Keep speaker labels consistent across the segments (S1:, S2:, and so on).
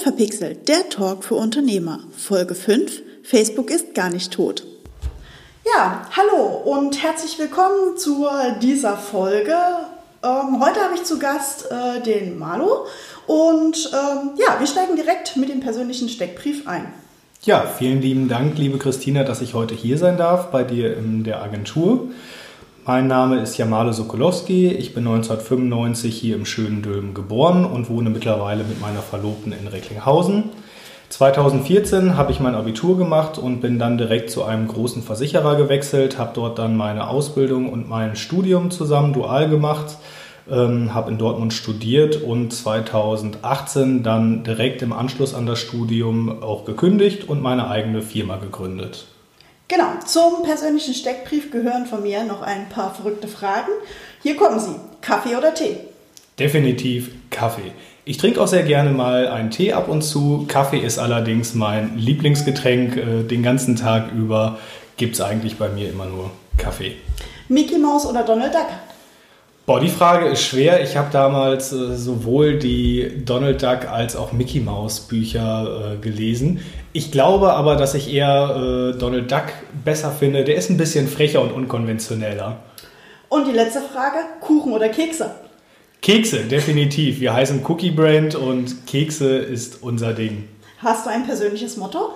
S1: Unverpixelt, der Talk für Unternehmer. Folge 5. Facebook ist gar nicht tot. Ja, hallo und herzlich willkommen zu dieser Folge. Ähm, heute habe ich zu Gast äh, den Malo und ähm, ja, wir steigen direkt mit dem persönlichen Steckbrief ein.
S2: Ja, vielen lieben Dank, liebe Christina, dass ich heute hier sein darf bei dir in der Agentur. Mein Name ist Jamale Sokolowski. Ich bin 1995 hier im schönen Dülmen geboren und wohne mittlerweile mit meiner Verlobten in Recklinghausen. 2014 habe ich mein Abitur gemacht und bin dann direkt zu einem großen Versicherer gewechselt, habe dort dann meine Ausbildung und mein Studium zusammen dual gemacht, ähm, habe in Dortmund studiert und 2018 dann direkt im Anschluss an das Studium auch gekündigt und meine eigene Firma gegründet.
S1: Genau, zum persönlichen Steckbrief gehören von mir noch ein paar verrückte Fragen. Hier kommen sie. Kaffee oder Tee?
S2: Definitiv Kaffee. Ich trinke auch sehr gerne mal einen Tee ab und zu. Kaffee ist allerdings mein Lieblingsgetränk. Äh, den ganzen Tag über gibt es eigentlich bei mir immer nur Kaffee.
S1: Mickey Mouse oder Donald Duck?
S2: Boah, die Frage ist schwer. Ich habe damals äh, sowohl die Donald Duck als auch Mickey Mouse Bücher äh, gelesen. Ich glaube aber, dass ich eher äh, Donald Duck besser finde. Der ist ein bisschen frecher und unkonventioneller.
S1: Und die letzte Frage: Kuchen oder Kekse?
S2: Kekse, definitiv. Wir heißen Cookie Brand und Kekse ist unser Ding.
S1: Hast du ein persönliches Motto?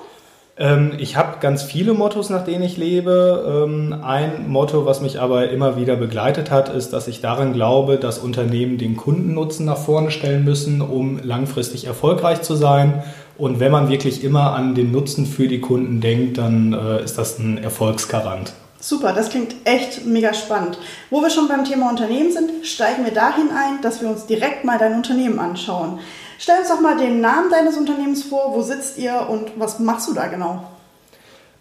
S2: Ähm, ich habe ganz viele Mottos, nach denen ich lebe. Ähm, ein Motto, was mich aber immer wieder begleitet hat, ist, dass ich daran glaube, dass Unternehmen den Kundennutzen nach vorne stellen müssen, um langfristig erfolgreich zu sein. Und wenn man wirklich immer an den Nutzen für die Kunden denkt, dann äh, ist das ein Erfolgsgarant.
S1: Super, das klingt echt mega spannend. Wo wir schon beim Thema Unternehmen sind, steigen wir dahin ein, dass wir uns direkt mal dein Unternehmen anschauen. Stell uns doch mal den Namen deines Unternehmens vor. Wo sitzt ihr und was machst du da genau?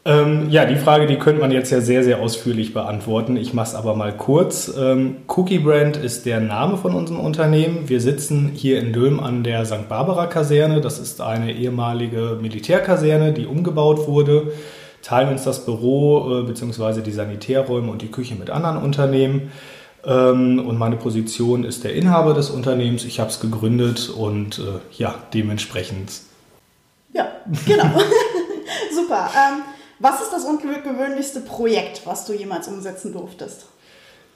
S2: Ähm, ja, die Frage, die könnte man jetzt ja sehr, sehr ausführlich beantworten. Ich mache es aber mal kurz. Ähm, Cookie Brand ist der Name von unserem Unternehmen. Wir sitzen hier in Dülm an der St. Barbara Kaserne. Das ist eine ehemalige Militärkaserne, die umgebaut wurde. Teilen uns das Büro äh, bzw. die Sanitärräume und die Küche mit anderen Unternehmen. Ähm, und meine Position ist der Inhaber des Unternehmens. Ich habe es gegründet und äh, ja, dementsprechend.
S1: Ja, genau. Super. Ähm, was ist das ungewöhnlichste Projekt, was du jemals umsetzen durftest?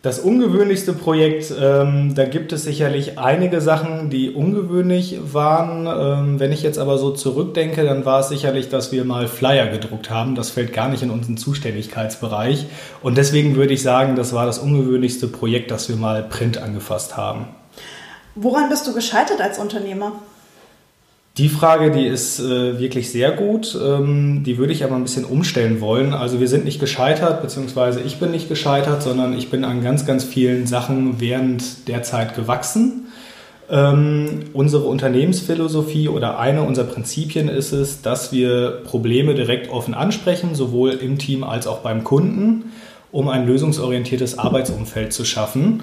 S2: Das ungewöhnlichste Projekt, ähm, da gibt es sicherlich einige Sachen, die ungewöhnlich waren. Ähm, wenn ich jetzt aber so zurückdenke, dann war es sicherlich, dass wir mal Flyer gedruckt haben. Das fällt gar nicht in unseren Zuständigkeitsbereich. Und deswegen würde ich sagen, das war das ungewöhnlichste Projekt, das wir mal Print angefasst haben.
S1: Woran bist du gescheitert als Unternehmer?
S2: Die Frage, die ist äh, wirklich sehr gut. Ähm, die würde ich aber ein bisschen umstellen wollen. Also wir sind nicht gescheitert, beziehungsweise ich bin nicht gescheitert, sondern ich bin an ganz, ganz vielen Sachen während der Zeit gewachsen. Ähm, unsere Unternehmensphilosophie oder eine unserer Prinzipien ist es, dass wir Probleme direkt offen ansprechen, sowohl im Team als auch beim Kunden, um ein lösungsorientiertes Arbeitsumfeld zu schaffen.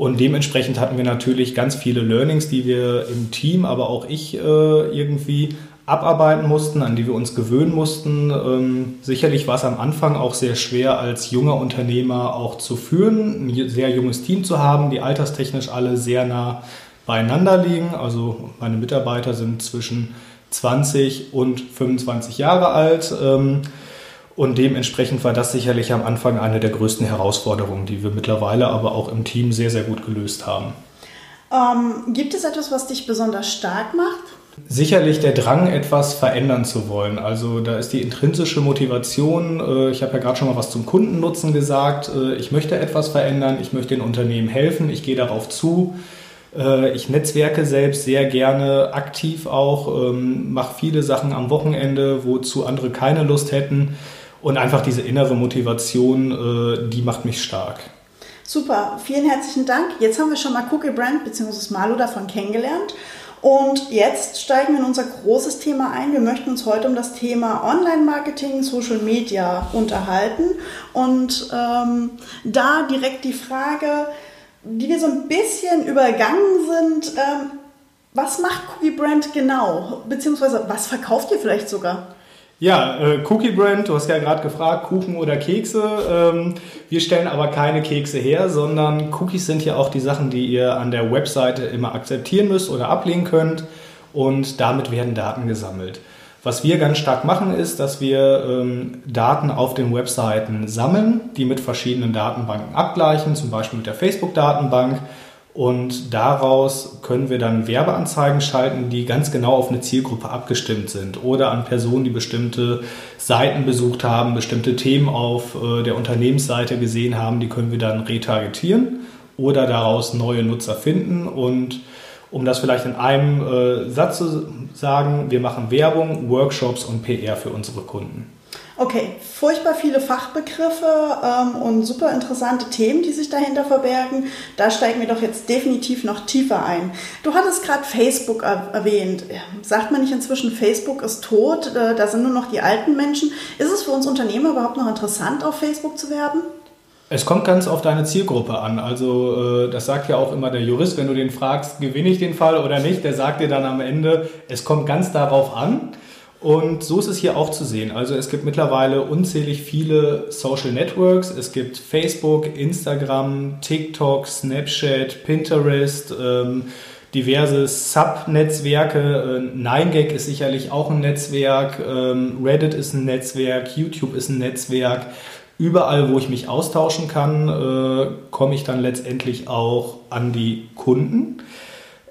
S2: Und dementsprechend hatten wir natürlich ganz viele Learnings, die wir im Team, aber auch ich äh, irgendwie abarbeiten mussten, an die wir uns gewöhnen mussten. Ähm, sicherlich war es am Anfang auch sehr schwer, als junger Unternehmer auch zu führen, ein sehr junges Team zu haben, die alterstechnisch alle sehr nah beieinander liegen. Also meine Mitarbeiter sind zwischen 20 und 25 Jahre alt. Ähm, und dementsprechend war das sicherlich am Anfang eine der größten Herausforderungen, die wir mittlerweile aber auch im Team sehr, sehr gut gelöst haben.
S1: Ähm, gibt es etwas, was dich besonders stark macht?
S2: Sicherlich der Drang, etwas verändern zu wollen. Also da ist die intrinsische Motivation. Äh, ich habe ja gerade schon mal was zum Kundennutzen gesagt. Äh, ich möchte etwas verändern, ich möchte den Unternehmen helfen, ich gehe darauf zu. Äh, ich netzwerke selbst sehr gerne aktiv auch, ähm, mache viele Sachen am Wochenende, wozu andere keine Lust hätten. Und einfach diese innere Motivation, äh, die macht mich stark.
S1: Super, vielen herzlichen Dank. Jetzt haben wir schon mal Cookie Brand bzw. Malo davon kennengelernt. Und jetzt steigen wir in unser großes Thema ein. Wir möchten uns heute um das Thema Online-Marketing, Social Media unterhalten. Und ähm, da direkt die Frage, die wir so ein bisschen übergangen sind. Ähm, was macht Cookie Brand genau? Beziehungsweise was verkauft ihr vielleicht sogar?
S2: Ja, äh, Cookie Brand, du hast ja gerade gefragt, Kuchen oder Kekse. Ähm, wir stellen aber keine Kekse her, sondern Cookies sind ja auch die Sachen, die ihr an der Webseite immer akzeptieren müsst oder ablehnen könnt. und damit werden Daten gesammelt. Was wir ganz stark machen, ist, dass wir ähm, Daten auf den Webseiten sammeln, die mit verschiedenen Datenbanken abgleichen, zum Beispiel mit der Facebook-Datenbank. Und daraus können wir dann Werbeanzeigen schalten, die ganz genau auf eine Zielgruppe abgestimmt sind oder an Personen, die bestimmte Seiten besucht haben, bestimmte Themen auf äh, der Unternehmensseite gesehen haben, die können wir dann retargetieren oder daraus neue Nutzer finden und um das vielleicht in einem äh, Satz zu sagen, wir machen Werbung, Workshops und PR für unsere Kunden.
S1: Okay, furchtbar viele Fachbegriffe ähm, und super interessante Themen, die sich dahinter verbergen. Da steigen wir doch jetzt definitiv noch tiefer ein. Du hattest gerade Facebook erwähnt. Sagt man nicht inzwischen, Facebook ist tot, äh, da sind nur noch die alten Menschen. Ist es für uns Unternehmer überhaupt noch interessant, auf Facebook zu werben?
S2: Es kommt ganz auf deine Zielgruppe an. Also äh, das sagt ja auch immer der Jurist, wenn du den fragst, gewinne ich den Fall oder nicht, der sagt dir dann am Ende, es kommt ganz darauf an. Und so ist es hier auch zu sehen. Also es gibt mittlerweile unzählig viele Social Networks. Es gibt Facebook, Instagram, TikTok, Snapchat, Pinterest, ähm, diverse Sub-Netzwerke. Äh, 9gag ist sicherlich auch ein Netzwerk. Ähm, Reddit ist ein Netzwerk. YouTube ist ein Netzwerk überall, wo ich mich austauschen kann, äh, komme ich dann letztendlich auch an die Kunden.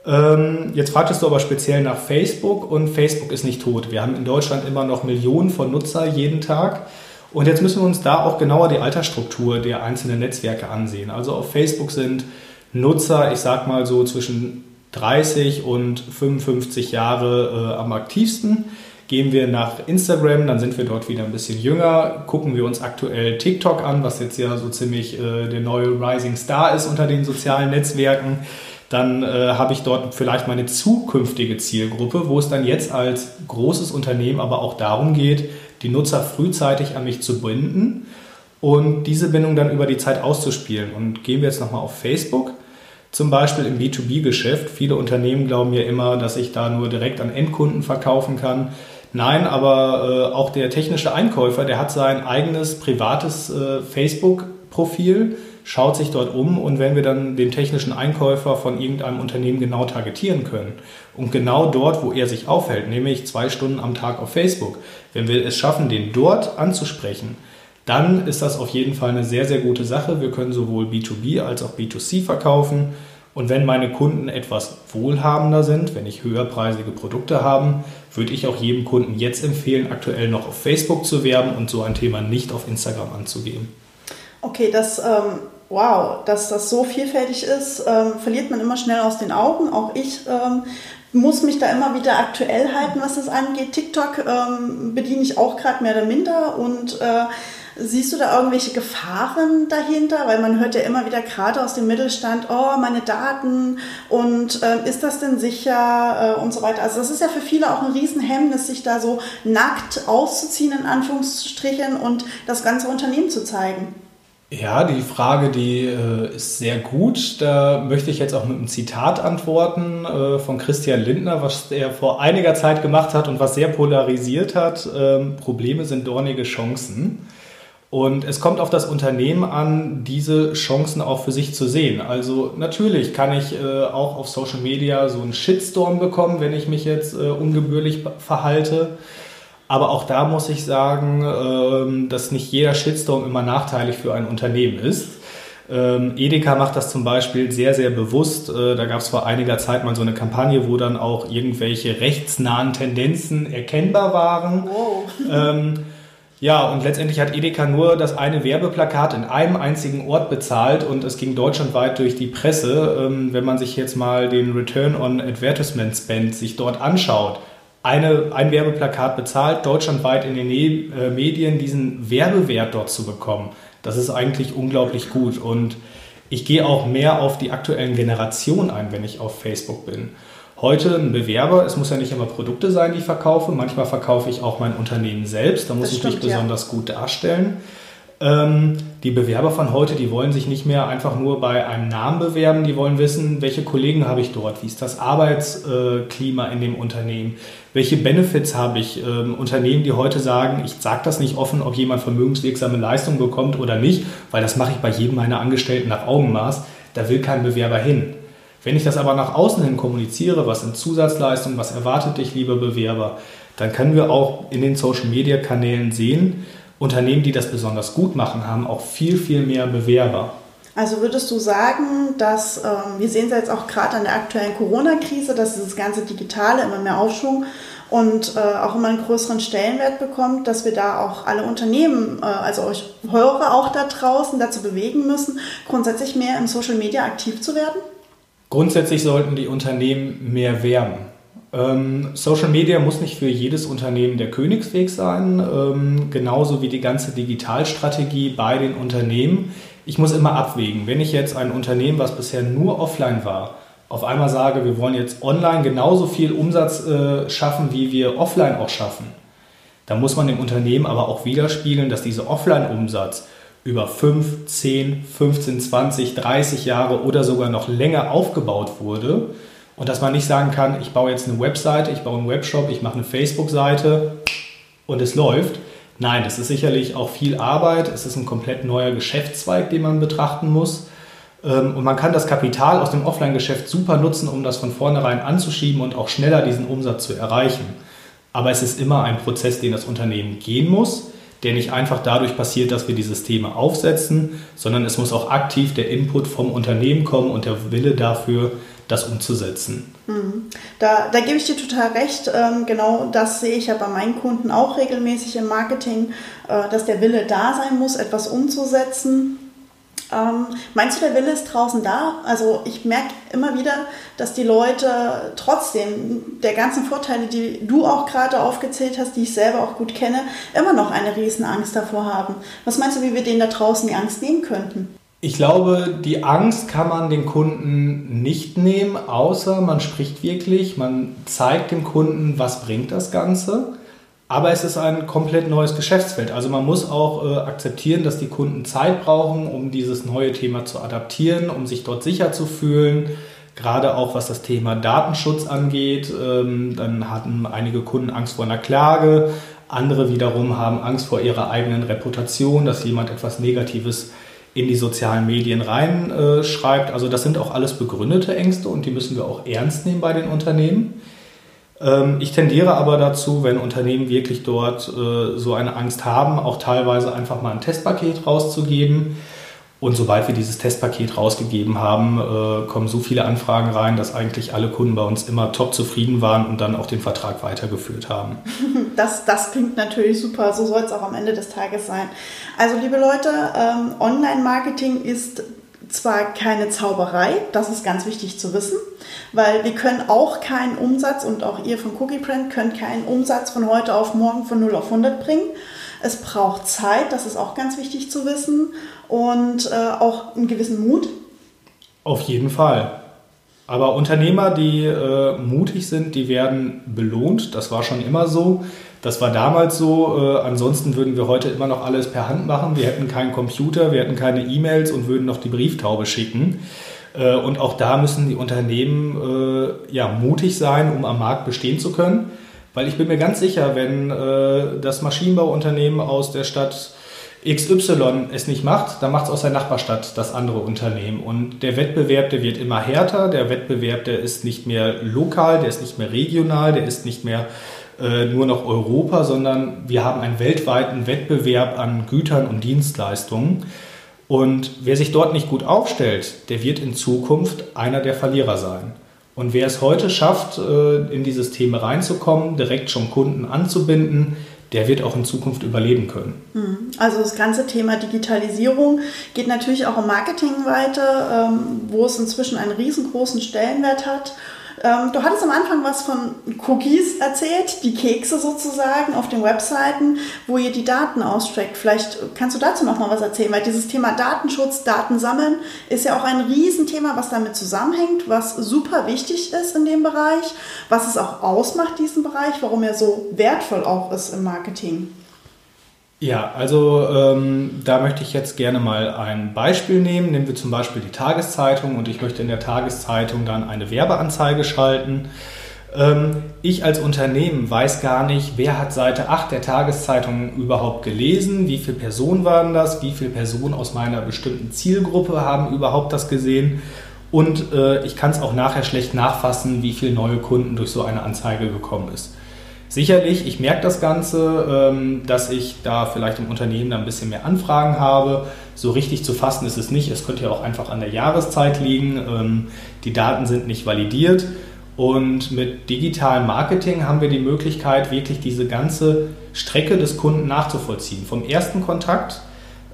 S2: Ähm, jetzt fragtest du aber speziell nach Facebook und Facebook ist nicht tot. Wir haben in Deutschland immer noch Millionen von Nutzer jeden Tag. Und jetzt müssen wir uns da auch genauer die Altersstruktur der einzelnen Netzwerke ansehen. Also auf Facebook sind Nutzer, ich sag mal so zwischen 30 und 55 Jahre äh, am aktivsten. Gehen wir nach Instagram, dann sind wir dort wieder ein bisschen jünger. Gucken wir uns aktuell TikTok an, was jetzt ja so ziemlich äh, der neue Rising Star ist unter den sozialen Netzwerken. Dann äh, habe ich dort vielleicht meine zukünftige Zielgruppe, wo es dann jetzt als großes Unternehmen aber auch darum geht, die Nutzer frühzeitig an mich zu binden und diese Bindung dann über die Zeit auszuspielen. Und gehen wir jetzt nochmal auf Facebook. Zum Beispiel im B2B-Geschäft. Viele Unternehmen glauben ja immer, dass ich da nur direkt an Endkunden verkaufen kann. Nein, aber äh, auch der technische Einkäufer, der hat sein eigenes privates äh, Facebook-Profil, schaut sich dort um und wenn wir dann den technischen Einkäufer von irgendeinem Unternehmen genau targetieren können und genau dort, wo er sich aufhält, nämlich zwei Stunden am Tag auf Facebook, wenn wir es schaffen, den dort anzusprechen, dann ist das auf jeden Fall eine sehr, sehr gute Sache. Wir können sowohl B2B als auch B2C verkaufen. Und wenn meine Kunden etwas wohlhabender sind, wenn ich höherpreisige Produkte habe, würde ich auch jedem Kunden jetzt empfehlen, aktuell noch auf Facebook zu werben und so ein Thema nicht auf Instagram anzugehen.
S1: Okay, das, ähm, wow, dass das so vielfältig ist, ähm, verliert man immer schnell aus den Augen. Auch ich ähm, muss mich da immer wieder aktuell halten, was das angeht. TikTok ähm, bediene ich auch gerade mehr oder minder und äh, Siehst du da irgendwelche Gefahren dahinter? Weil man hört ja immer wieder gerade aus dem Mittelstand, oh, meine Daten und äh, ist das denn sicher äh, und so weiter. Also das ist ja für viele auch ein Riesenhemmnis, sich da so nackt auszuziehen, in Anführungsstrichen, und das ganze Unternehmen zu zeigen.
S2: Ja, die Frage, die äh, ist sehr gut. Da möchte ich jetzt auch mit einem Zitat antworten äh, von Christian Lindner, was er vor einiger Zeit gemacht hat und was sehr polarisiert hat. Ähm, Probleme sind dornige Chancen. Und es kommt auf das Unternehmen an, diese Chancen auch für sich zu sehen. Also natürlich kann ich äh, auch auf Social Media so einen Shitstorm bekommen, wenn ich mich jetzt äh, ungebührlich verhalte. Aber auch da muss ich sagen, äh, dass nicht jeder Shitstorm immer nachteilig für ein Unternehmen ist. Ähm, Edeka macht das zum Beispiel sehr, sehr bewusst. Äh, da gab es vor einiger Zeit mal so eine Kampagne, wo dann auch irgendwelche rechtsnahen Tendenzen erkennbar waren. Wow. Ähm, ja, und letztendlich hat Edeka nur das eine Werbeplakat in einem einzigen Ort bezahlt und es ging deutschlandweit durch die Presse. Ähm, wenn man sich jetzt mal den Return on Advertisement Spend sich dort anschaut, eine, ein Werbeplakat bezahlt, deutschlandweit in den ne äh, Medien diesen Werbewert dort zu bekommen, das ist eigentlich unglaublich gut. Und ich gehe auch mehr auf die aktuellen Generationen ein, wenn ich auf Facebook bin. Heute ein Bewerber, es muss ja nicht immer Produkte sein, die ich verkaufe. Manchmal verkaufe ich auch mein Unternehmen selbst. Da muss das ich stimmt, mich besonders ja. gut darstellen. Ähm, die Bewerber von heute, die wollen sich nicht mehr einfach nur bei einem Namen bewerben, die wollen wissen, welche Kollegen habe ich dort, wie ist das Arbeitsklima in dem Unternehmen, welche Benefits habe ich. Ähm, Unternehmen, die heute sagen, ich sage das nicht offen, ob jemand vermögenswirksame Leistungen bekommt oder nicht, weil das mache ich bei jedem meiner Angestellten nach Augenmaß, da will kein Bewerber hin. Wenn ich das aber nach außen hin kommuniziere, was sind Zusatzleistungen, was erwartet dich, lieber Bewerber, dann können wir auch in den Social-Media-Kanälen sehen, Unternehmen, die das besonders gut machen, haben auch viel, viel mehr Bewerber.
S1: Also würdest du sagen, dass ähm, wir sehen es jetzt auch gerade an der aktuellen Corona-Krise, dass dieses ganze Digitale immer mehr Aufschwung und äh, auch immer einen größeren Stellenwert bekommt, dass wir da auch alle Unternehmen, äh, also euch Hörer auch da draußen dazu bewegen müssen, grundsätzlich mehr im Social Media aktiv zu werden?
S2: Grundsätzlich sollten die Unternehmen mehr werben. Ähm, Social Media muss nicht für jedes Unternehmen der Königsweg sein, ähm, genauso wie die ganze Digitalstrategie bei den Unternehmen. Ich muss immer abwägen, wenn ich jetzt ein Unternehmen, was bisher nur offline war, auf einmal sage, wir wollen jetzt online genauso viel Umsatz äh, schaffen, wie wir offline auch schaffen, dann muss man dem Unternehmen aber auch widerspiegeln, dass dieser Offline-Umsatz über 5, 10, 15, 20, 30 Jahre oder sogar noch länger aufgebaut wurde und dass man nicht sagen kann, ich baue jetzt eine Webseite, ich baue einen Webshop, ich mache eine Facebook-Seite und es läuft. Nein, das ist sicherlich auch viel Arbeit. Es ist ein komplett neuer Geschäftszweig, den man betrachten muss. Ähm, und man kann das Kapital aus dem Offline-Geschäft super nutzen, um das von vornherein anzuschieben und auch schneller diesen Umsatz zu erreichen. Aber es ist immer ein Prozess, den das Unternehmen gehen muss, der nicht einfach dadurch passiert, dass wir die Systeme aufsetzen, sondern es muss auch aktiv der Input vom Unternehmen kommen und der Wille dafür, das umzusetzen.
S1: Mhm. Da, da gebe ich dir total recht. Ähm, genau das sehe ich ja bei meinen Kunden auch regelmäßig im Marketing, äh, dass der Wille da sein muss, etwas umzusetzen. Ähm, meinst du, der Wille ist draußen da? Also ich merke immer wieder, dass die Leute trotzdem der ganzen Vorteile, die du auch gerade aufgezählt hast, die ich selber auch gut kenne, immer noch eine riesen Angst davor haben. Was meinst du, wie wir denen da draußen die Angst nehmen könnten?
S2: Ich glaube, die Angst kann man den Kunden nicht nehmen, außer man spricht wirklich, man zeigt dem Kunden, was bringt das Ganze. Aber es ist ein komplett neues Geschäftsfeld. Also man muss auch äh, akzeptieren, dass die Kunden Zeit brauchen, um dieses neue Thema zu adaptieren, um sich dort sicher zu fühlen. Gerade auch was das Thema Datenschutz angeht. Ähm, dann hatten einige Kunden Angst vor einer Klage. Andere wiederum haben Angst vor ihrer eigenen Reputation, dass jemand etwas Negatives in die sozialen Medien reinschreibt. also das sind auch alles begründete Ängste und die müssen wir auch ernst nehmen bei den Unternehmen. Ähm, ich tendiere aber dazu, wenn Unternehmen wirklich dort äh, so eine Angst haben, auch teilweise einfach mal ein Testpaket rauszugeben und sobald wir dieses Testpaket rausgegeben haben, äh, kommen so viele Anfragen rein, dass eigentlich alle Kunden bei uns immer top zufrieden waren und dann auch den Vertrag weitergeführt haben.
S1: Das, das klingt natürlich super. So soll es auch am Ende des Tages sein. Also liebe Leute, ähm, Online-Marketing ist zwar keine Zauberei, das ist ganz wichtig zu wissen, weil wir können auch keinen Umsatz und auch ihr von Cookie Print könnt keinen Umsatz von heute auf morgen von 0 auf 100 bringen. Es braucht Zeit, das ist auch ganz wichtig zu wissen und äh, auch einen gewissen Mut.
S2: Auf jeden Fall. Aber Unternehmer, die äh, mutig sind, die werden belohnt. Das war schon immer so. Das war damals so. Äh, ansonsten würden wir heute immer noch alles per Hand machen. Wir hätten keinen Computer, wir hätten keine E-Mails und würden noch die Brieftaube schicken. Äh, und auch da müssen die Unternehmen äh, ja, mutig sein, um am Markt bestehen zu können. Weil ich bin mir ganz sicher, wenn äh, das Maschinenbauunternehmen aus der Stadt XY es nicht macht, dann macht es aus der Nachbarstadt das andere Unternehmen. Und der Wettbewerb, der wird immer härter. Der Wettbewerb, der ist nicht mehr lokal, der ist nicht mehr regional, der ist nicht mehr äh, nur noch Europa, sondern wir haben einen weltweiten Wettbewerb an Gütern und Dienstleistungen. Und wer sich dort nicht gut aufstellt, der wird in Zukunft einer der Verlierer sein. Und wer es heute schafft, äh, in die Systeme reinzukommen, direkt schon Kunden anzubinden, der wird auch in Zukunft überleben können.
S1: Hm. Also das ganze Thema Digitalisierung geht natürlich auch im Marketing weiter, ähm, wo es inzwischen einen riesengroßen Stellenwert hat. Ähm, du hattest am Anfang was von Cookies erzählt, die Kekse sozusagen auf den Webseiten, wo ihr die Daten austrackt. Vielleicht kannst du dazu noch mal was erzählen, weil dieses Thema Datenschutz, Datensammeln ist ja auch ein Riesenthema, was damit zusammenhängt, was super wichtig ist in dem Bereich, was es auch ausmacht, diesen Bereich, warum er so wertvoll auch ist im Marketing.
S2: Ja, also ähm, da möchte ich jetzt gerne mal ein Beispiel nehmen. Nehmen wir zum Beispiel die Tageszeitung und ich möchte in der Tageszeitung dann eine Werbeanzeige schalten. Ähm, ich als Unternehmen weiß gar nicht, wer hat Seite 8 der Tageszeitung überhaupt gelesen, wie viele Personen waren das, wie viele Personen aus meiner bestimmten Zielgruppe haben überhaupt das gesehen. Und äh, ich kann es auch nachher schlecht nachfassen, wie viele neue Kunden durch so eine Anzeige gekommen ist. Sicherlich, ich merke das Ganze, ähm, dass ich da vielleicht im Unternehmen ein bisschen mehr Anfragen habe. So richtig zu fassen ist es nicht. Es könnte ja auch einfach an der Jahreszeit liegen. Ähm, die Daten sind nicht validiert. Und mit digitalem Marketing haben wir die Möglichkeit, wirklich diese ganze Strecke des Kunden nachzuvollziehen. Vom ersten Kontakt,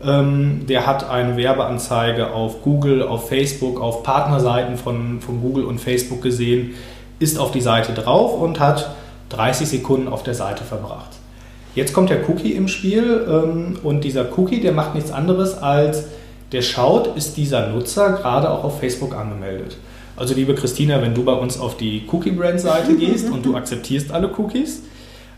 S2: ähm, der hat eine Werbeanzeige auf Google, auf Facebook, auf Partnerseiten von, von Google und Facebook gesehen, ist auf die Seite drauf und hat 30 Sekunden auf der Seite verbracht. Jetzt kommt der Cookie im Spiel ähm, und dieser Cookie, der macht nichts anderes als, der schaut, ist dieser Nutzer gerade auch auf Facebook angemeldet. Also liebe Christina, wenn du bei uns auf die Cookie-Brand-Seite gehst und du akzeptierst alle Cookies,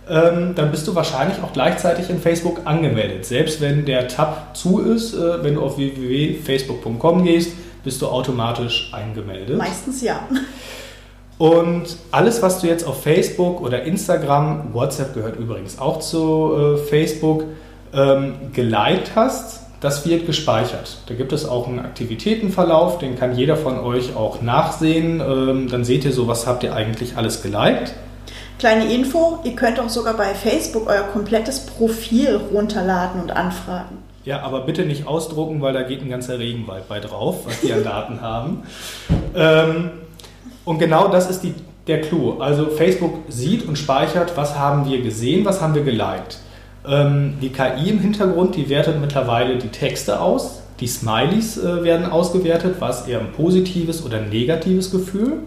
S2: ähm, dann bist du wahrscheinlich auch gleichzeitig in Facebook angemeldet. Selbst wenn der Tab zu ist, äh, wenn du auf www.facebook.com gehst, bist du automatisch eingemeldet.
S1: Meistens ja.
S2: Und alles, was du jetzt auf Facebook oder Instagram, WhatsApp gehört übrigens auch zu äh, Facebook, ähm, geliked hast, das wird gespeichert. Da gibt es auch einen Aktivitätenverlauf, den kann jeder von euch auch nachsehen. Ähm, dann seht ihr so, was habt ihr eigentlich alles geliked.
S1: Kleine Info, ihr könnt auch sogar bei Facebook euer komplettes Profil runterladen und anfragen.
S2: Ja, aber bitte nicht ausdrucken, weil da geht ein ganzer Regenwald bei drauf, was die an Daten haben. Ähm, und genau das ist die, der Clou. Also Facebook sieht und speichert, was haben wir gesehen, was haben wir geliked. Ähm, die KI im Hintergrund, die wertet mittlerweile die Texte aus. Die Smileys äh, werden ausgewertet, was eher ein positives oder negatives Gefühl.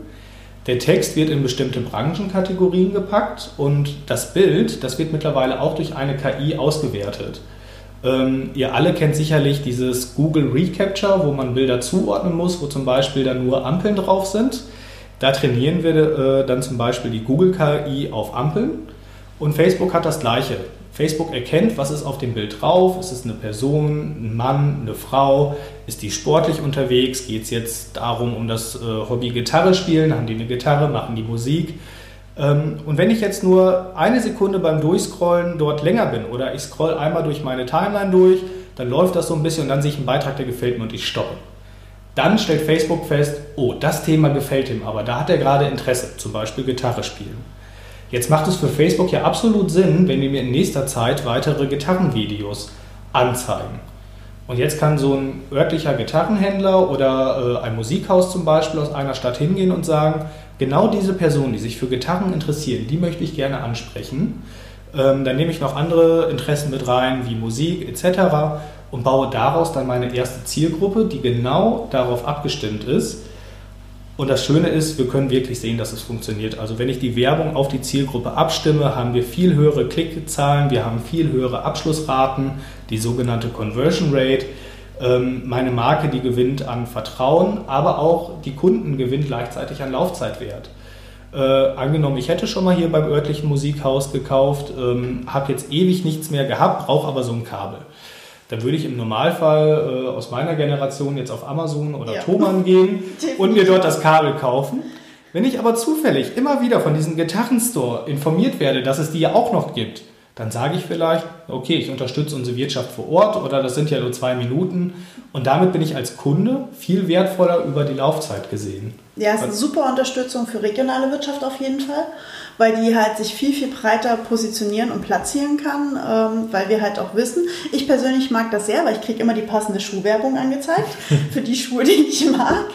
S2: Der Text wird in bestimmte Branchenkategorien gepackt und das Bild, das wird mittlerweile auch durch eine KI ausgewertet. Ähm, ihr alle kennt sicherlich dieses Google Recapture, wo man Bilder zuordnen muss, wo zum Beispiel dann nur Ampeln drauf sind. Da trainieren wir äh, dann zum Beispiel die Google KI auf Ampeln und Facebook hat das gleiche. Facebook erkennt, was ist auf dem Bild drauf. Ist es eine Person, ein Mann, eine Frau? Ist die sportlich unterwegs? Geht es jetzt darum, um das äh, Hobby Gitarre spielen? Haben die eine Gitarre? Machen die Musik? Ähm, und wenn ich jetzt nur eine Sekunde beim Durchscrollen dort länger bin oder ich scroll einmal durch meine Timeline durch, dann läuft das so ein bisschen und dann sehe ich einen Beitrag, der gefällt mir und ich stoppe. Dann stellt Facebook fest, oh, das Thema gefällt ihm, aber da hat er gerade Interesse, zum Beispiel Gitarre spielen. Jetzt macht es für Facebook ja absolut Sinn, wenn die mir in nächster Zeit weitere Gitarrenvideos anzeigen. Und jetzt kann so ein örtlicher Gitarrenhändler oder äh, ein Musikhaus zum Beispiel aus einer Stadt hingehen und sagen, genau diese Personen, die sich für Gitarren interessieren, die möchte ich gerne ansprechen. Ähm, dann nehme ich noch andere Interessen mit rein, wie Musik etc und baue daraus dann meine erste Zielgruppe, die genau darauf abgestimmt ist. Und das Schöne ist, wir können wirklich sehen, dass es funktioniert. Also wenn ich die Werbung auf die Zielgruppe abstimme, haben wir viel höhere Klickzahlen, wir haben viel höhere Abschlussraten, die sogenannte Conversion Rate. Ähm, meine Marke, die gewinnt an Vertrauen, aber auch die Kunden gewinnt gleichzeitig an Laufzeitwert. Äh, angenommen, ich hätte schon mal hier beim örtlichen Musikhaus gekauft, ähm, habe jetzt ewig nichts mehr gehabt, brauche aber so ein Kabel dann würde ich im Normalfall äh, aus meiner Generation jetzt auf Amazon oder ja. Thomann gehen und mir dort das Kabel kaufen. Wenn ich aber zufällig immer wieder von diesem Gitarrenstore informiert werde, dass es die ja auch noch gibt, dann sage ich vielleicht, okay, ich unterstütze unsere Wirtschaft vor Ort oder das sind ja nur zwei Minuten und damit bin ich als Kunde viel wertvoller über die Laufzeit gesehen.
S1: Ja, es ist eine super Unterstützung für regionale Wirtschaft auf jeden Fall weil die halt sich viel, viel breiter positionieren und platzieren kann, ähm, weil wir halt auch wissen, ich persönlich mag das sehr, weil ich kriege immer die passende Schuhwerbung angezeigt für die Schuhe, die ich mag.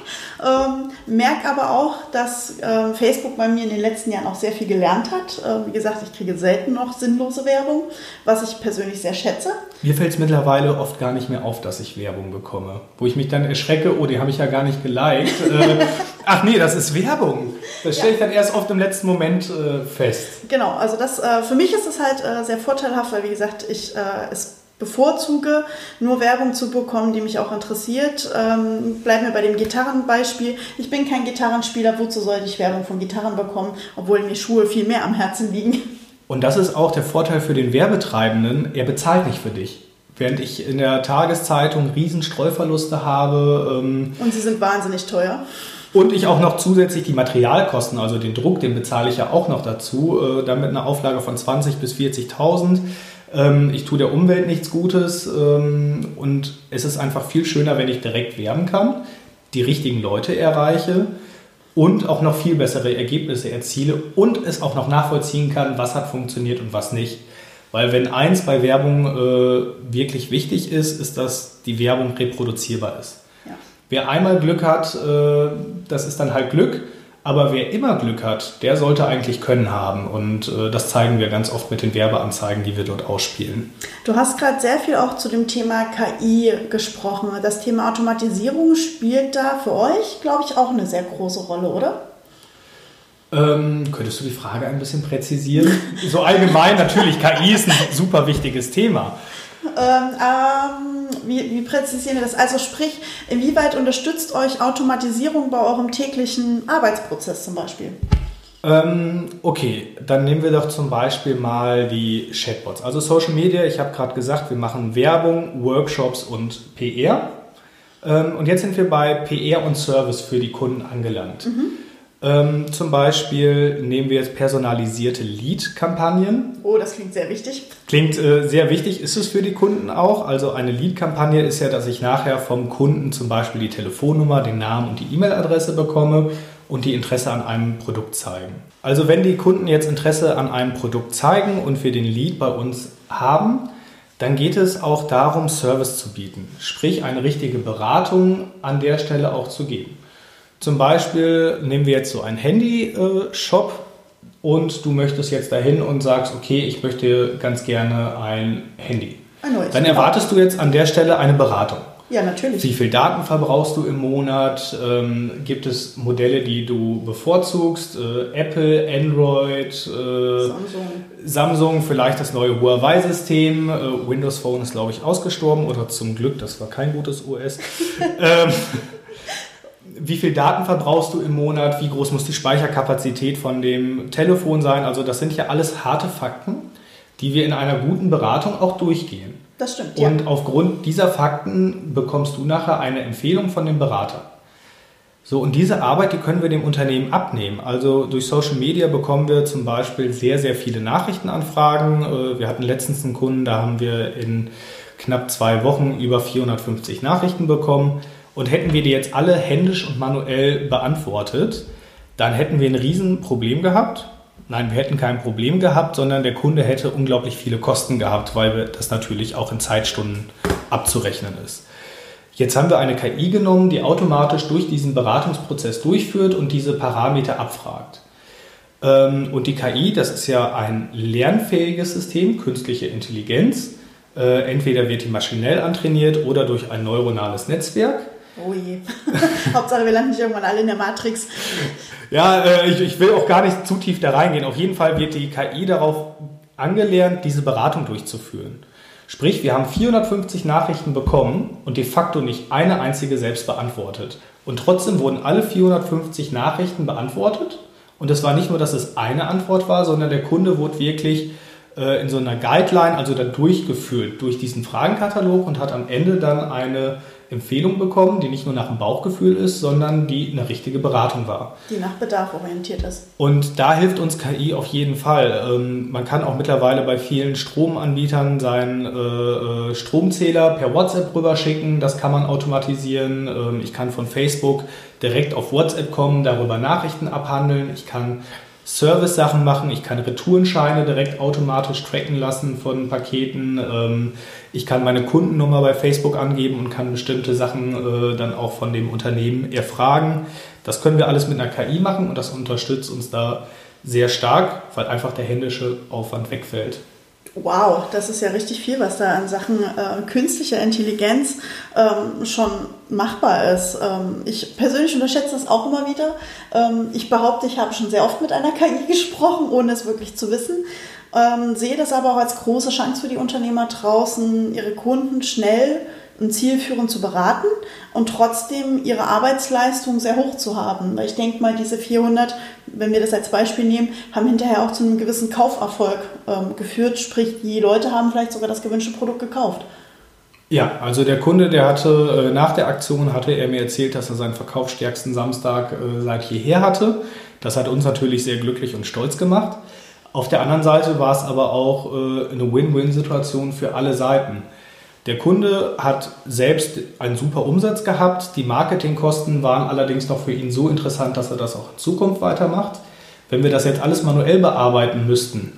S1: Ähm, merke aber auch, dass äh, Facebook bei mir in den letzten Jahren auch sehr viel gelernt hat. Äh, wie gesagt, ich kriege selten noch sinnlose Werbung, was ich persönlich sehr schätze.
S2: Mir fällt es mittlerweile oft gar nicht mehr auf, dass ich Werbung bekomme. Wo ich mich dann erschrecke, oh, die habe ich ja gar nicht geliked. äh, ach nee, das ist Werbung. Das stelle ich dann erst oft im letzten Moment äh, fest.
S1: Genau, also das, äh, für mich ist es halt äh, sehr vorteilhaft, weil wie gesagt, ich es bevorzuge, nur Werbung zu bekommen, die mich auch interessiert. Ähm, bleiben wir bei dem Gitarrenbeispiel. Ich bin kein Gitarrenspieler, wozu sollte ich Werbung von Gitarren bekommen, obwohl mir Schuhe viel mehr am Herzen liegen.
S2: Und das ist auch der Vorteil für den Werbetreibenden, er bezahlt nicht für dich. Während ich in der Tageszeitung riesen Streuverluste habe.
S1: Ähm, Und sie sind wahnsinnig teuer.
S2: Und ich auch noch zusätzlich die Materialkosten, also den Druck, den bezahle ich ja auch noch dazu, äh, damit eine Auflage von 20.000 bis 40.000. Ähm, ich tue der Umwelt nichts Gutes ähm, und es ist einfach viel schöner, wenn ich direkt werben kann. die richtigen Leute erreiche und auch noch viel bessere Ergebnisse erziele und es auch noch nachvollziehen kann, was hat funktioniert und was nicht. Weil wenn eins bei Werbung äh, wirklich wichtig ist, ist, dass die Werbung reproduzierbar ist. Ja. Wer einmal Glück hat, äh, das ist dann halt Glück. Aber wer immer Glück hat, der sollte eigentlich Können haben. Und äh, das zeigen wir ganz oft mit den Werbeanzeigen, die wir dort ausspielen.
S1: Du hast gerade sehr viel auch zu dem Thema KI gesprochen. Das Thema Automatisierung spielt da für euch, glaube ich, auch eine sehr große Rolle, oder?
S2: Ähm, könntest du die Frage ein bisschen präzisieren? so allgemein natürlich, KI ist ein super wichtiges Thema.
S1: Ähm, ähm, wie, wie präzisieren wir das? Also sprich, inwieweit unterstützt euch Automatisierung bei eurem täglichen Arbeitsprozess zum Beispiel?
S2: Ähm, okay, dann nehmen wir doch zum Beispiel mal die Chatbots. Also Social Media, ich habe gerade gesagt, wir machen Werbung, Workshops und PR. Ähm, und jetzt sind wir bei PR und Service für die Kunden angelangt. Mhm. Ähm, zum Beispiel nehmen wir jetzt personalisierte Lead-Kampagnen.
S1: Oh, das klingt sehr wichtig.
S2: Klingt äh, sehr wichtig, ist es für die Kunden auch. Also eine Lead-Kampagne ist ja, dass ich nachher vom Kunden zum Beispiel die Telefonnummer, den Namen und die E-Mail-Adresse bekomme und die Interesse an einem Produkt zeigen. Also wenn die Kunden jetzt Interesse an einem Produkt zeigen und wir den Lead bei uns haben, dann geht es auch darum, Service zu bieten. Sprich, eine richtige Beratung an der Stelle auch zu geben. Zum Beispiel nehmen wir jetzt so einen Handy-Shop und du möchtest jetzt dahin und sagst, okay, ich möchte ganz gerne ein Handy. Ein neues. Dann erwartest du jetzt an der Stelle eine Beratung.
S1: Ja, natürlich.
S2: Wie viel Daten verbrauchst du im Monat? Ähm, gibt es Modelle, die du bevorzugst? Äh, Apple, Android, äh, Samsung. Samsung, vielleicht das neue Huawei-System. Äh, Windows Phone ist, glaube ich, ausgestorben oder zum Glück, das war kein gutes OS. ähm, wie viel Daten verbrauchst du im Monat, wie groß muss die Speicherkapazität von dem Telefon sein. Also das sind ja alles harte Fakten, die wir in einer guten Beratung auch durchgehen.
S1: Das stimmt.
S2: Und ja. aufgrund dieser Fakten bekommst du nachher eine Empfehlung von dem Berater. So, und diese Arbeit, die können wir dem Unternehmen abnehmen. Also durch Social Media bekommen wir zum Beispiel sehr, sehr viele Nachrichtenanfragen. Äh, wir hatten letztens einen Kunden, da haben wir in knapp zwei Wochen über 450 Nachrichten bekommen. Und hätten wir die jetzt alle händisch und manuell beantwortet, dann hätten wir ein Riesenproblem gehabt. Nein, wir hätten kein Problem gehabt, sondern der Kunde hätte unglaublich viele Kosten gehabt, weil das natürlich auch in Zeitstunden abzurechnen ist. Jetzt haben wir eine KI genommen, die automatisch durch diesen Beratungsprozess durchführt und diese Parameter abfragt. Ähm, und die KI, das ist ja ein lernfähiges System, künstliche Intelligenz. Äh, entweder wird die maschinell antrainiert oder durch ein neuronales Netzwerk.
S1: Oh je. Hauptsache, wir landen nicht irgendwann alle in der Matrix.
S2: Ja, äh, ich, ich will auch gar nicht zu tief da reingehen. Auf jeden Fall wird die KI darauf angelernt, diese Beratung durchzuführen. Sprich, wir haben 450 Nachrichten bekommen und de facto nicht eine einzige selbst beantwortet. Und trotzdem wurden alle 450 Nachrichten beantwortet. Und es war nicht nur, dass es eine Antwort war, sondern der Kunde wurde wirklich äh, in so einer Guideline, also dann durchgeführt durch diesen Fragenkatalog und hat am Ende dann eine Empfehlung bekommen, die nicht nur nach dem Bauchgefühl ist, sondern die eine richtige Beratung war.
S1: Die nach Bedarf orientiert ist.
S2: Und da hilft uns KI auf jeden Fall. Ähm, man kann auch mittlerweile bei vielen Stromanbietern seinen äh, äh, Stromzähler per WhatsApp rüberschicken. Das kann man automatisieren. Ähm, ich kann von Facebook direkt auf WhatsApp kommen, darüber Nachrichten abhandeln. Ich kann Service-Sachen machen. Ich kann Retourenscheine direkt automatisch tracken lassen von Paketen. Ich kann meine Kundennummer bei Facebook angeben und kann bestimmte Sachen äh, dann auch von dem Unternehmen erfragen. Das können wir alles mit einer KI machen und das unterstützt uns da sehr stark, weil einfach der händische Aufwand wegfällt.
S1: Wow, das ist ja richtig viel, was da an Sachen äh, künstlicher Intelligenz ähm, schon machbar ist. Ähm, ich persönlich unterschätze das auch immer wieder. Ähm, ich behaupte, ich habe schon sehr oft mit einer KI gesprochen, ohne es wirklich zu wissen. Ähm, sehe das aber auch als große Chance für die Unternehmer draußen, ihre Kunden schnell und zielführend zu beraten und trotzdem ihre Arbeitsleistung sehr hoch zu haben. Weil ich denke mal, diese 400, wenn wir das als Beispiel nehmen, haben hinterher auch zu einem gewissen Kauferfolg ähm, geführt. Sprich, die Leute haben vielleicht sogar das gewünschte Produkt gekauft.
S2: Ja, also der Kunde, der hatte äh, nach der Aktion hatte er mir erzählt, dass er seinen verkaufsstärksten Samstag äh, seit jeher hatte. Das hat uns natürlich sehr glücklich und stolz gemacht. Auf der anderen Seite war es aber auch äh, eine Win-Win-Situation für alle Seiten. Der Kunde hat selbst einen super Umsatz gehabt. Die Marketingkosten waren allerdings noch für ihn so interessant, dass er das auch in Zukunft weitermacht. Wenn wir das jetzt alles manuell bearbeiten müssten,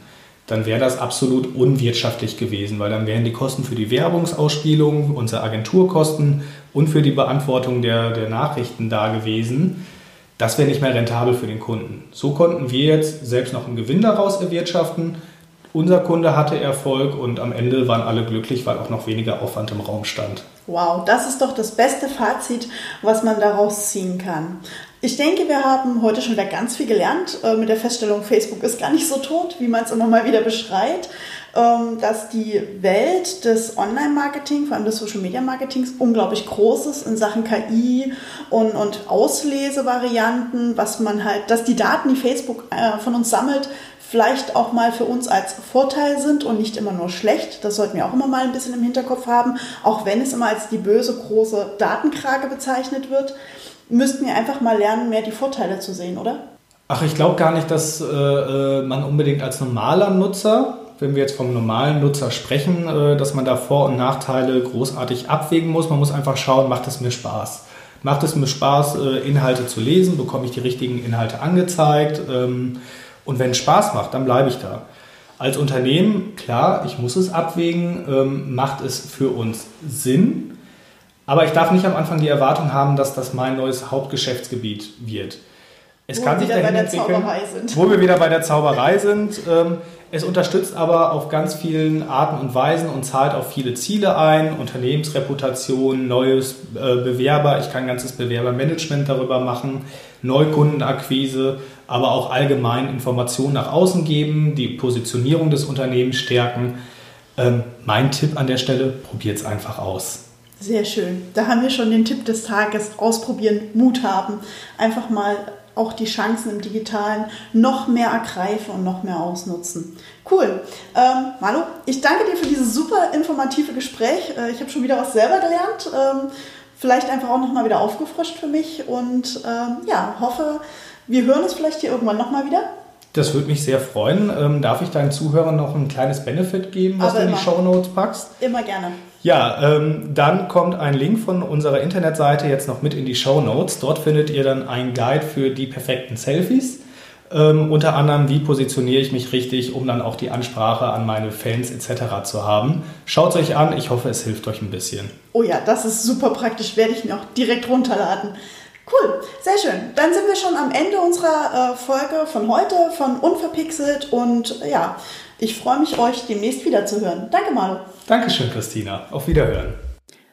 S2: dann wäre das absolut unwirtschaftlich gewesen, weil dann wären die Kosten für die Werbungsausspielung, unsere Agenturkosten und für die Beantwortung der, der Nachrichten da gewesen. Das wäre nicht mehr rentabel für den Kunden. So konnten wir jetzt selbst noch einen Gewinn daraus erwirtschaften. Unser Kunde hatte Erfolg und am Ende waren alle glücklich, weil auch noch weniger Aufwand im Raum stand.
S1: Wow, das ist doch das beste Fazit, was man daraus ziehen kann. Ich denke, wir haben heute schon wieder ganz viel gelernt äh, mit der Feststellung, Facebook ist gar nicht so tot, wie man es immer mal wieder beschreit, ähm, dass die Welt des Online-Marketing, vor allem des Social-Media-Marketings, unglaublich groß ist in Sachen KI und, und Auslesevarianten, was man halt, dass die Daten, die Facebook äh, von uns sammelt, vielleicht auch mal für uns als Vorteil sind und nicht immer nur schlecht. Das sollten wir auch immer mal ein bisschen im Hinterkopf haben, auch wenn es immer als die böse große Datenkrake bezeichnet wird müssten wir einfach mal lernen, mehr die Vorteile zu sehen, oder?
S2: Ach, ich glaube gar nicht, dass äh, äh, man unbedingt als normaler Nutzer, wenn wir jetzt vom normalen Nutzer sprechen, äh, dass man da Vor- und Nachteile großartig abwägen muss. Man muss einfach schauen, macht es mir Spaß? Macht es mir Spaß, äh, Inhalte zu lesen? Bekomme ich die richtigen Inhalte angezeigt? Ähm, und wenn es Spaß macht, dann bleibe ich da. Als Unternehmen, klar, ich muss es abwägen, ähm, macht es für uns Sinn? Aber ich darf nicht am Anfang die Erwartung haben, dass das mein neues Hauptgeschäftsgebiet wird. Es wo kann sich dahin entwickeln, wo wir wieder bei der Zauberei sind. Ähm, es unterstützt aber auf ganz vielen Arten und Weisen und zahlt auf viele Ziele ein. Unternehmensreputation, neues äh, Bewerber, ich kann ganzes Bewerbermanagement darüber machen, Neukundenakquise, aber auch allgemein Informationen nach außen geben, die Positionierung des Unternehmens stärken. Ähm, mein Tipp an der Stelle, probiert es einfach aus.
S1: Sehr schön. Da haben wir schon den Tipp des Tages. Ausprobieren, Mut haben. Einfach mal auch die Chancen im Digitalen noch mehr ergreifen und noch mehr ausnutzen. Cool. Ähm, Malu, ich danke dir für dieses super informative Gespräch. Äh, ich habe schon wieder was selber gelernt. Ähm, vielleicht einfach auch nochmal wieder aufgefrischt für mich und ähm, ja, hoffe, wir hören uns vielleicht hier irgendwann nochmal wieder.
S2: Das würde mich sehr freuen. Ähm, darf ich deinen Zuhörern noch ein kleines Benefit geben, was Aber du in die Show Notes packst?
S1: Immer gerne.
S2: Ja, ähm, dann kommt ein Link von unserer Internetseite jetzt noch mit in die Show Notes. Dort findet ihr dann einen Guide für die perfekten Selfies. Ähm, unter anderem, wie positioniere ich mich richtig, um dann auch die Ansprache an meine Fans etc. zu haben. Schaut es euch an, ich hoffe, es hilft euch ein bisschen.
S1: Oh ja, das ist super praktisch, werde ich mir auch direkt runterladen. Cool, sehr schön. Dann sind wir schon am Ende unserer äh, Folge von heute, von Unverpixelt und äh, ja, ich freue mich, euch demnächst wieder zu hören. Danke, Malu.
S2: Dankeschön, Christina. Auf Wiederhören.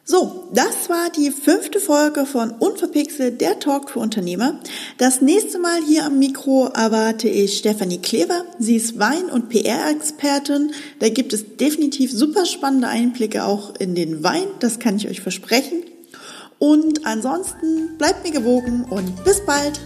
S1: So, das war die fünfte Folge von Unverpixelt, der Talk für Unternehmer. Das nächste Mal hier am Mikro erwarte ich Stefanie Klever. Sie ist Wein- und PR-Expertin. Da gibt es definitiv super spannende Einblicke auch in den Wein. Das kann ich euch versprechen. Und ansonsten bleibt mir gewogen und bis bald.